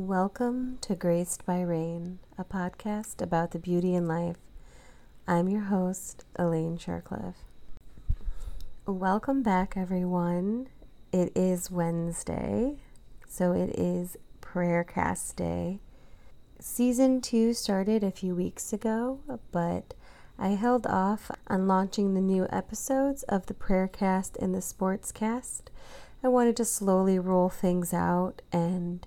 Welcome to Graced by Rain, a podcast about the beauty in life. I'm your host, Elaine Sharcliffe. Welcome back, everyone. It is Wednesday, so it is Prayer Cast Day. Season two started a few weeks ago, but I held off on launching the new episodes of the Prayer Cast and the Sports Cast. I wanted to slowly roll things out and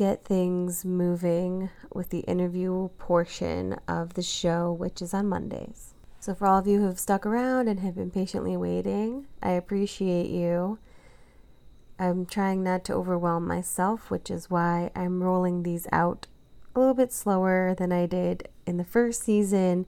get things moving with the interview portion of the show, which is on Mondays. So, for all of you who have stuck around and have been patiently waiting, I appreciate you. I'm trying not to overwhelm myself, which is why I'm rolling these out a little bit slower than I did in the first season,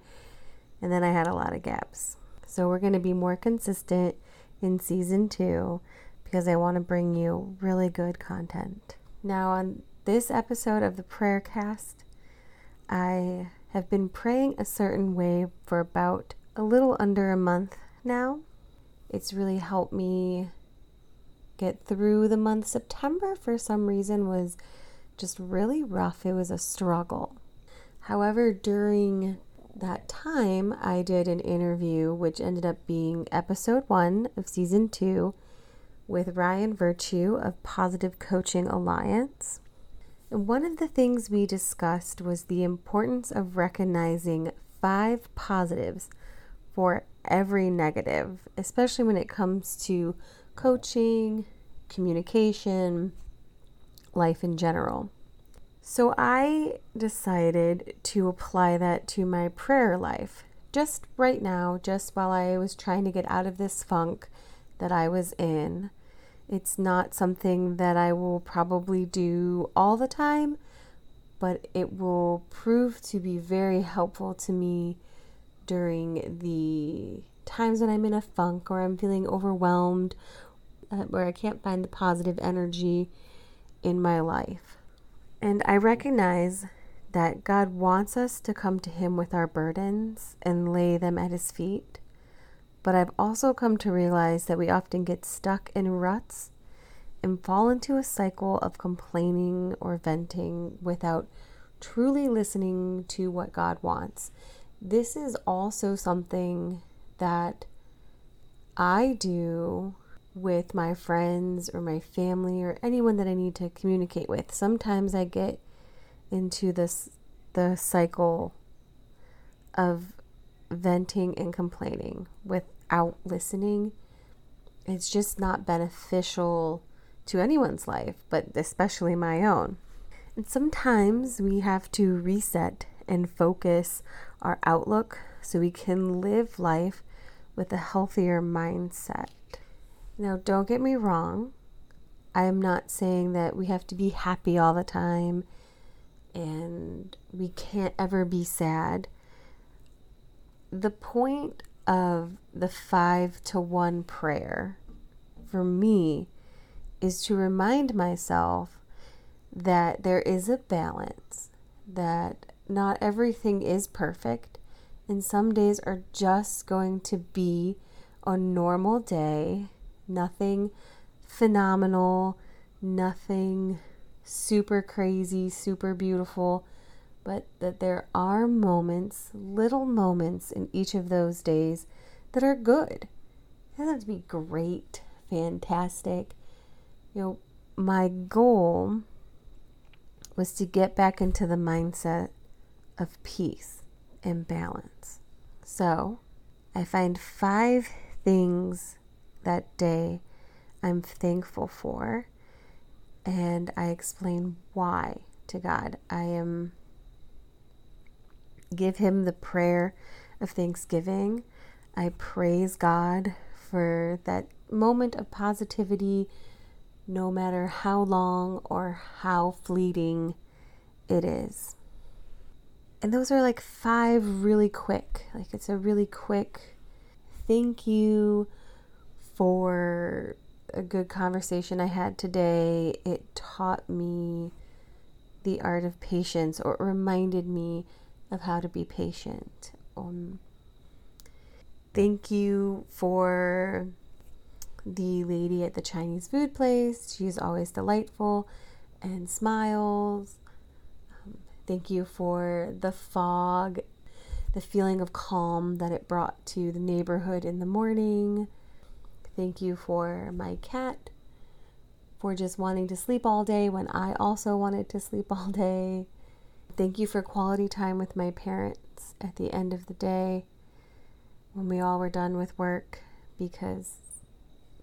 and then I had a lot of gaps. So, we're going to be more consistent in season two because I want to bring you really good content. Now, on this episode of the Prayer Cast, I have been praying a certain way for about a little under a month now. It's really helped me get through the month. September, for some reason, was just really rough. It was a struggle. However, during that time, I did an interview, which ended up being episode one of season two with Ryan Virtue of Positive Coaching Alliance. One of the things we discussed was the importance of recognizing five positives for every negative, especially when it comes to coaching, communication, life in general. So I decided to apply that to my prayer life just right now, just while I was trying to get out of this funk that I was in. It's not something that I will probably do all the time, but it will prove to be very helpful to me during the times when I'm in a funk or I'm feeling overwhelmed, uh, where I can't find the positive energy in my life. And I recognize that God wants us to come to Him with our burdens and lay them at His feet. But I've also come to realize that we often get stuck in ruts and fall into a cycle of complaining or venting without truly listening to what God wants. This is also something that I do with my friends or my family or anyone that I need to communicate with. Sometimes I get into this the cycle of venting and complaining without listening. It's just not beneficial to anyone's life, but especially my own. And sometimes we have to reset and focus our outlook so we can live life with a healthier mindset. Now, don't get me wrong, I am not saying that we have to be happy all the time and we can't ever be sad. The point of the five to one prayer for me is to remind myself that there is a balance, that not everything is perfect, and some days are just going to be a normal day, nothing phenomenal, nothing super crazy, super beautiful, but that there are moments, little moments in each of those days that are good. It doesn't have to be great, fantastic. You know, my goal was to get back into the mindset of peace and balance. So I find five things that day I'm thankful for, and I explain why to God. I am give him the prayer of thanksgiving. I praise God for that moment of positivity, no matter how long or how fleeting it is. And those are like five really quick, like it's a really quick thank you for a good conversation I had today. It taught me the art of patience or it reminded me of how to be patient. Um, thank you for the lady at the Chinese food place. She's always delightful. and smiles. Um, thank you for the fog, the feeling of calm that it brought to the neighborhood in the morning. Thank you for my cat for just wanting to sleep all day when I also wanted to sleep all day. Thank you for quality time with my parents at the end of the day when we all were done with work because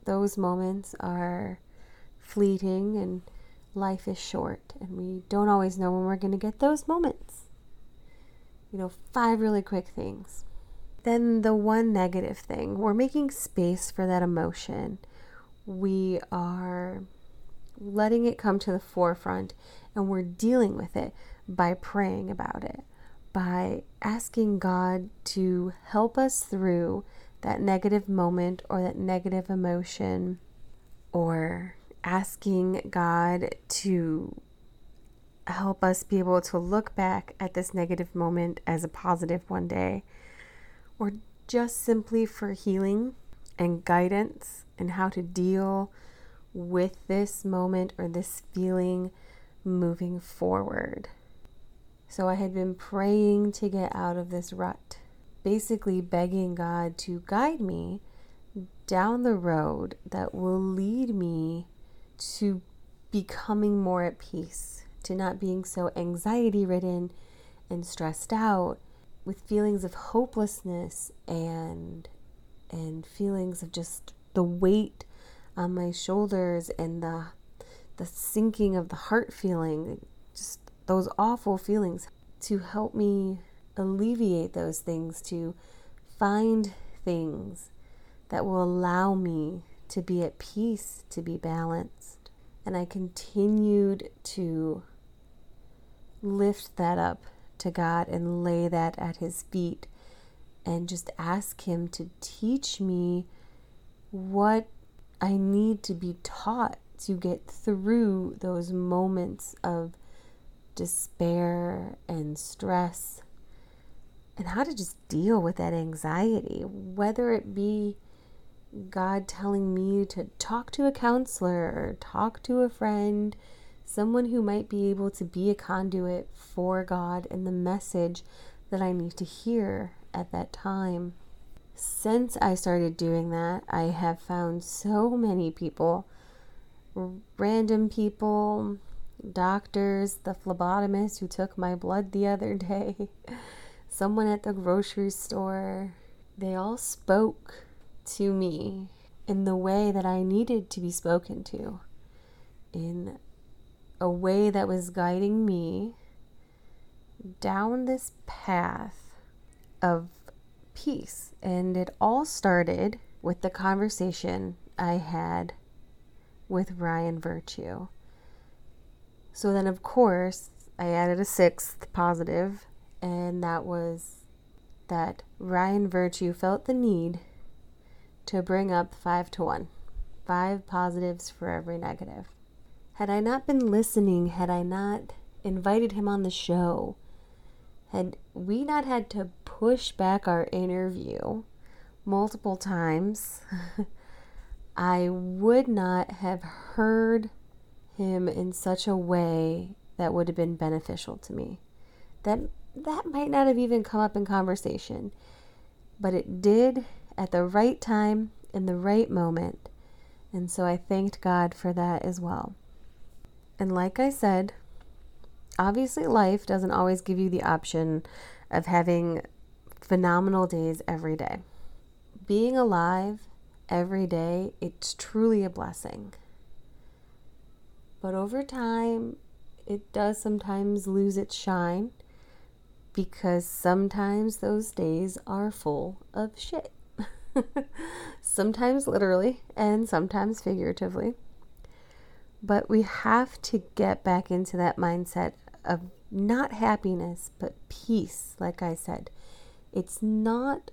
those moments are fleeting and life is short and we don't always know when we're going to get those moments. You know, five really quick things. Then the one negative thing, we're making space for that emotion. We are letting it come to the forefront and we're dealing with it by praying about it, by asking God to help us through that negative moment or that negative emotion, or asking God to help us be able to look back at this negative moment as a positive one day, or just simply for healing and guidance and how to deal with this moment or this feeling moving forward. So I had been praying to get out of this rut, basically begging God to guide me down the road that will lead me to becoming more at peace, to not being so anxiety ridden and stressed out with feelings of hopelessness and and feelings of just the weight on my shoulders and the the sinking of the heart feeling those awful feelings to help me alleviate those things, to find things that will allow me to be at peace, to be balanced. And I continued to lift that up to God and lay that at His feet and just ask Him to teach me what I need to be taught to get through those moments of despair and stress and how to just deal with that anxiety, whether it be God telling me to talk to a counselor or talk to a friend, someone who might be able to be a conduit for God and the message that I need to hear at that time. Since I started doing that, I have found so many people, random people, doctors, the phlebotomist who took my blood the other day, someone at the grocery store. They all spoke to me in the way that I needed to be spoken to, in a way that was guiding me down this path of peace. And it all started with the conversation I had with Ryan Virtue. So then, of course, I added a sixth positive, and that was that Ryan Virtue felt the need to bring up five to one, five positives for every negative. Had I not been listening, had I not invited him on the show, had we not had to push back our interview multiple times, I would not have heard him in such a way that would have been beneficial to me. That that might not have even come up in conversation, but it did at the right time in the right moment. And so I thanked God for that as well. And like I said, obviously life doesn't always give you the option of having phenomenal days every day. Being alive every day, it's truly a blessing. But over time, it does sometimes lose its shine because sometimes those days are full of shit. sometimes literally and sometimes figuratively. But we have to get back into that mindset of not happiness, but peace, like I said. It's not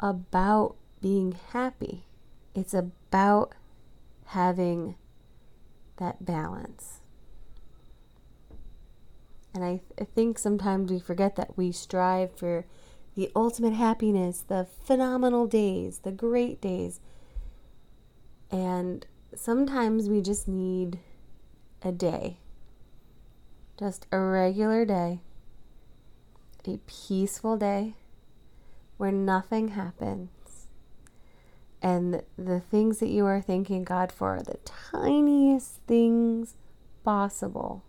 about being happy, it's about having that balance. And I, th- I think sometimes we forget that we strive for the ultimate happiness, the phenomenal days, the great days. And sometimes we just need a day just a regular day, a peaceful day where nothing happens. And the things that you are thanking God for are the tiniest things possible.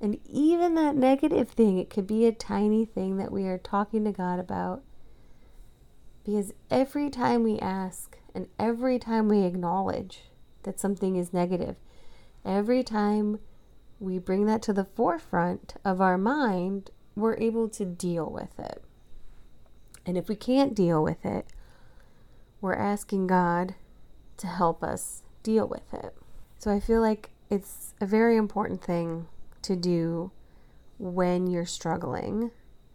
And even that negative thing, it could be a tiny thing that we are talking to God about. Because every time we ask and every time we acknowledge that something is negative, every time we bring that to the forefront of our mind, we're able to deal with it. And if we can't deal with it, we're asking God to help us deal with it. So I feel like it's a very important thing to do when you're struggling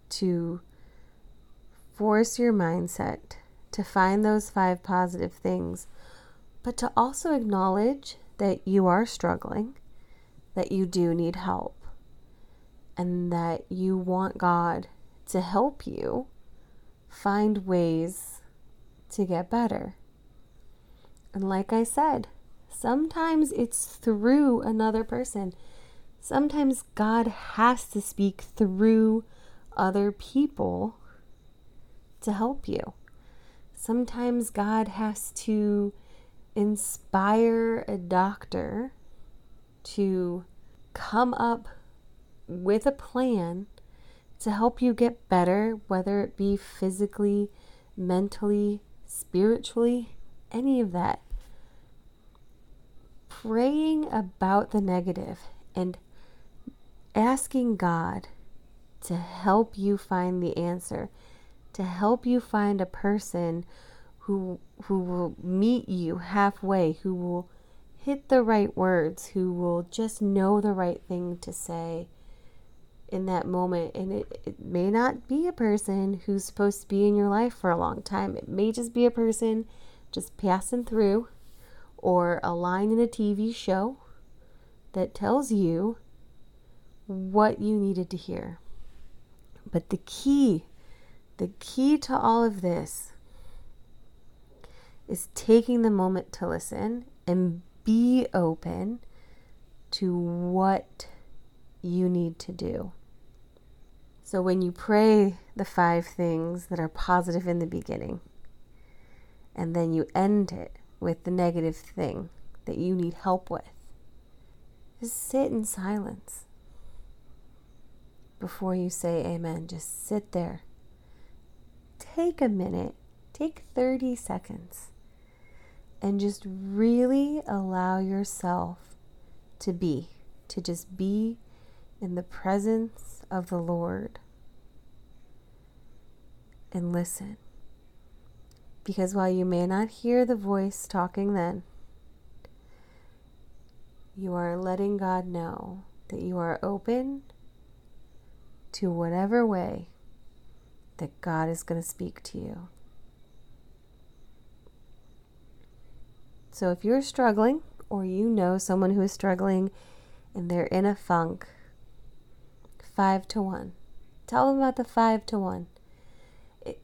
to force your mindset to find those five positive things, but to also acknowledge that you are struggling that you do need help and that you want God to help you find ways to get better. And like I said, sometimes it's through another person. Sometimes God has to speak through other people to help you. Sometimes God has to inspire a doctor to come up with a plan to help you get better, whether it be physically, mentally, spiritually, any of that. Praying about the negative and asking God to help you find the answer, to help you find a person who who will meet you halfway, who will hit the right words, who will just know the right thing to say in that moment. And it, it may not be a person who's supposed to be in your life for a long time, it may just be a person just passing through or a line in a TV show that tells you what you needed to hear. But the key, the key to all of this is taking the moment to listen and be open to what you need to do. So when you pray the five things that are positive in the beginning, and then you end it with the negative thing that you need help with, just sit in silence before you say amen. Just sit there. Take a minute, take 30 seconds and just really allow yourself to be, to just be in the presence of the Lord and listen. Because while you may not hear the voice talking then, you are letting God know that you are open to whatever way that God is going to speak to you. So if you're struggling or you know someone who is struggling and they're in a funk, five to one. Tell them about the five to one.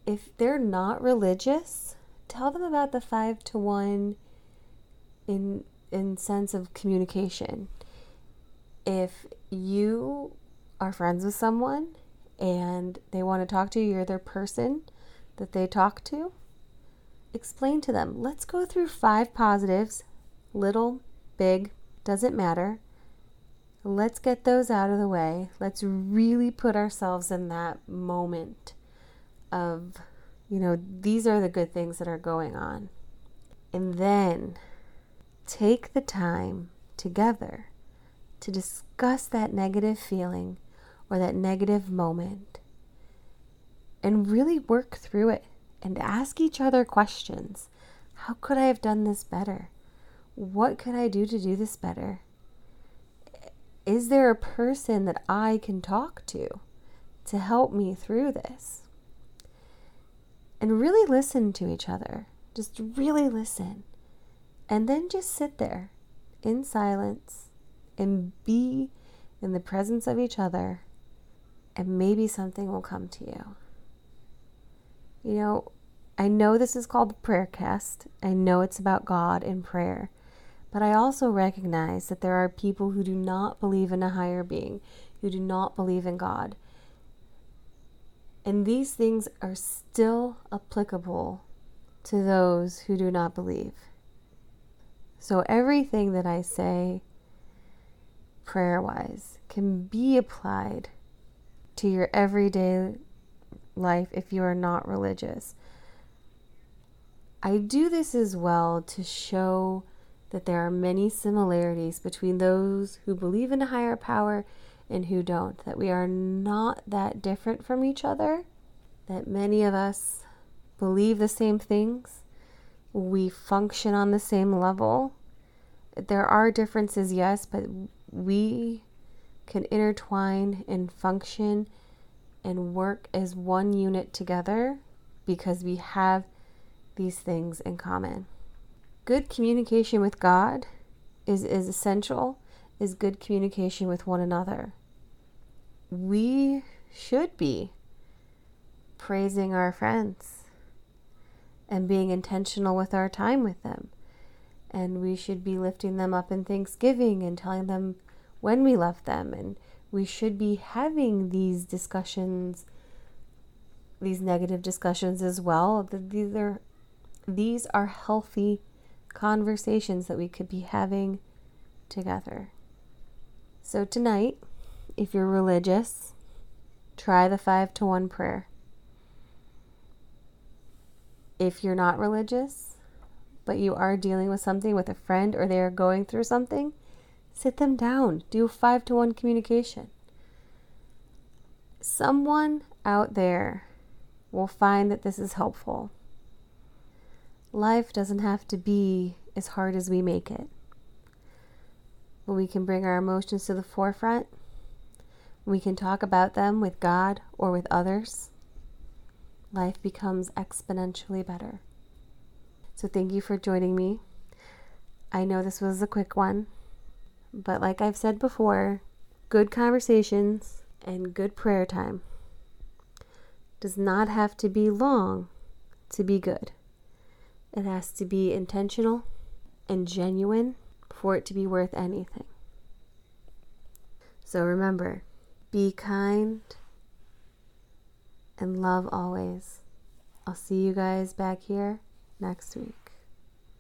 If they're not religious, tell them about the five to one in in sense of communication. If you are friends with someone and they want to talk to you, you're their person that they talk to, explain to them. Let's go through five positives, little, big, doesn't matter. Let's get those out of the way. Let's really put ourselves in that moment of, you know, these are the good things that are going on. And then take the time together to discuss that negative feeling or that negative moment and really work through it and ask each other questions. How could I have done this better? What could I do to do this better? Is there a person that I can talk to to help me through this? And really listen to each other. Just really listen. And then just sit there in silence and be in the presence of each other, and maybe something will come to you. You know, I know this is called the prayer cast. I know it's about God and prayer. But I also recognize that there are people who do not believe in a higher being, who do not believe in God. And these things are still applicable to those who do not believe. So everything that I say prayer wise can be applied to your everyday life if you are not religious. I do this as well to show that there are many similarities between those who believe in a higher power and who don't, that we are not that different from each other, that many of us believe the same things, we function on the same level. There are differences, yes, but we can intertwine and function and work as one unit together because we have these things in common. Good communication with God is, is essential, is good communication with one another. We should be praising our friends and being intentional with our time with them. And we should be lifting them up in thanksgiving and telling them when we love them. And we should be having these discussions, these negative discussions as well. These are these are healthy conversations that we could be having together. So, tonight, if you're religious, try the five to one prayer. If you're not religious, but you are dealing with something with a friend or they are going through something, sit them down. Do five to one communication. Someone out there will find that this is helpful life doesn't have to be as hard as we make it. When we can bring our emotions to the forefront, we can talk about them with God or with others, life becomes exponentially better. So, thank you for joining me. I know this was a quick one, but like I've said before, good conversations and good prayer time does not have to be long to be good. It has to be intentional and genuine for it to be worth anything. So remember be kind and love always. I'll see you guys back here next week.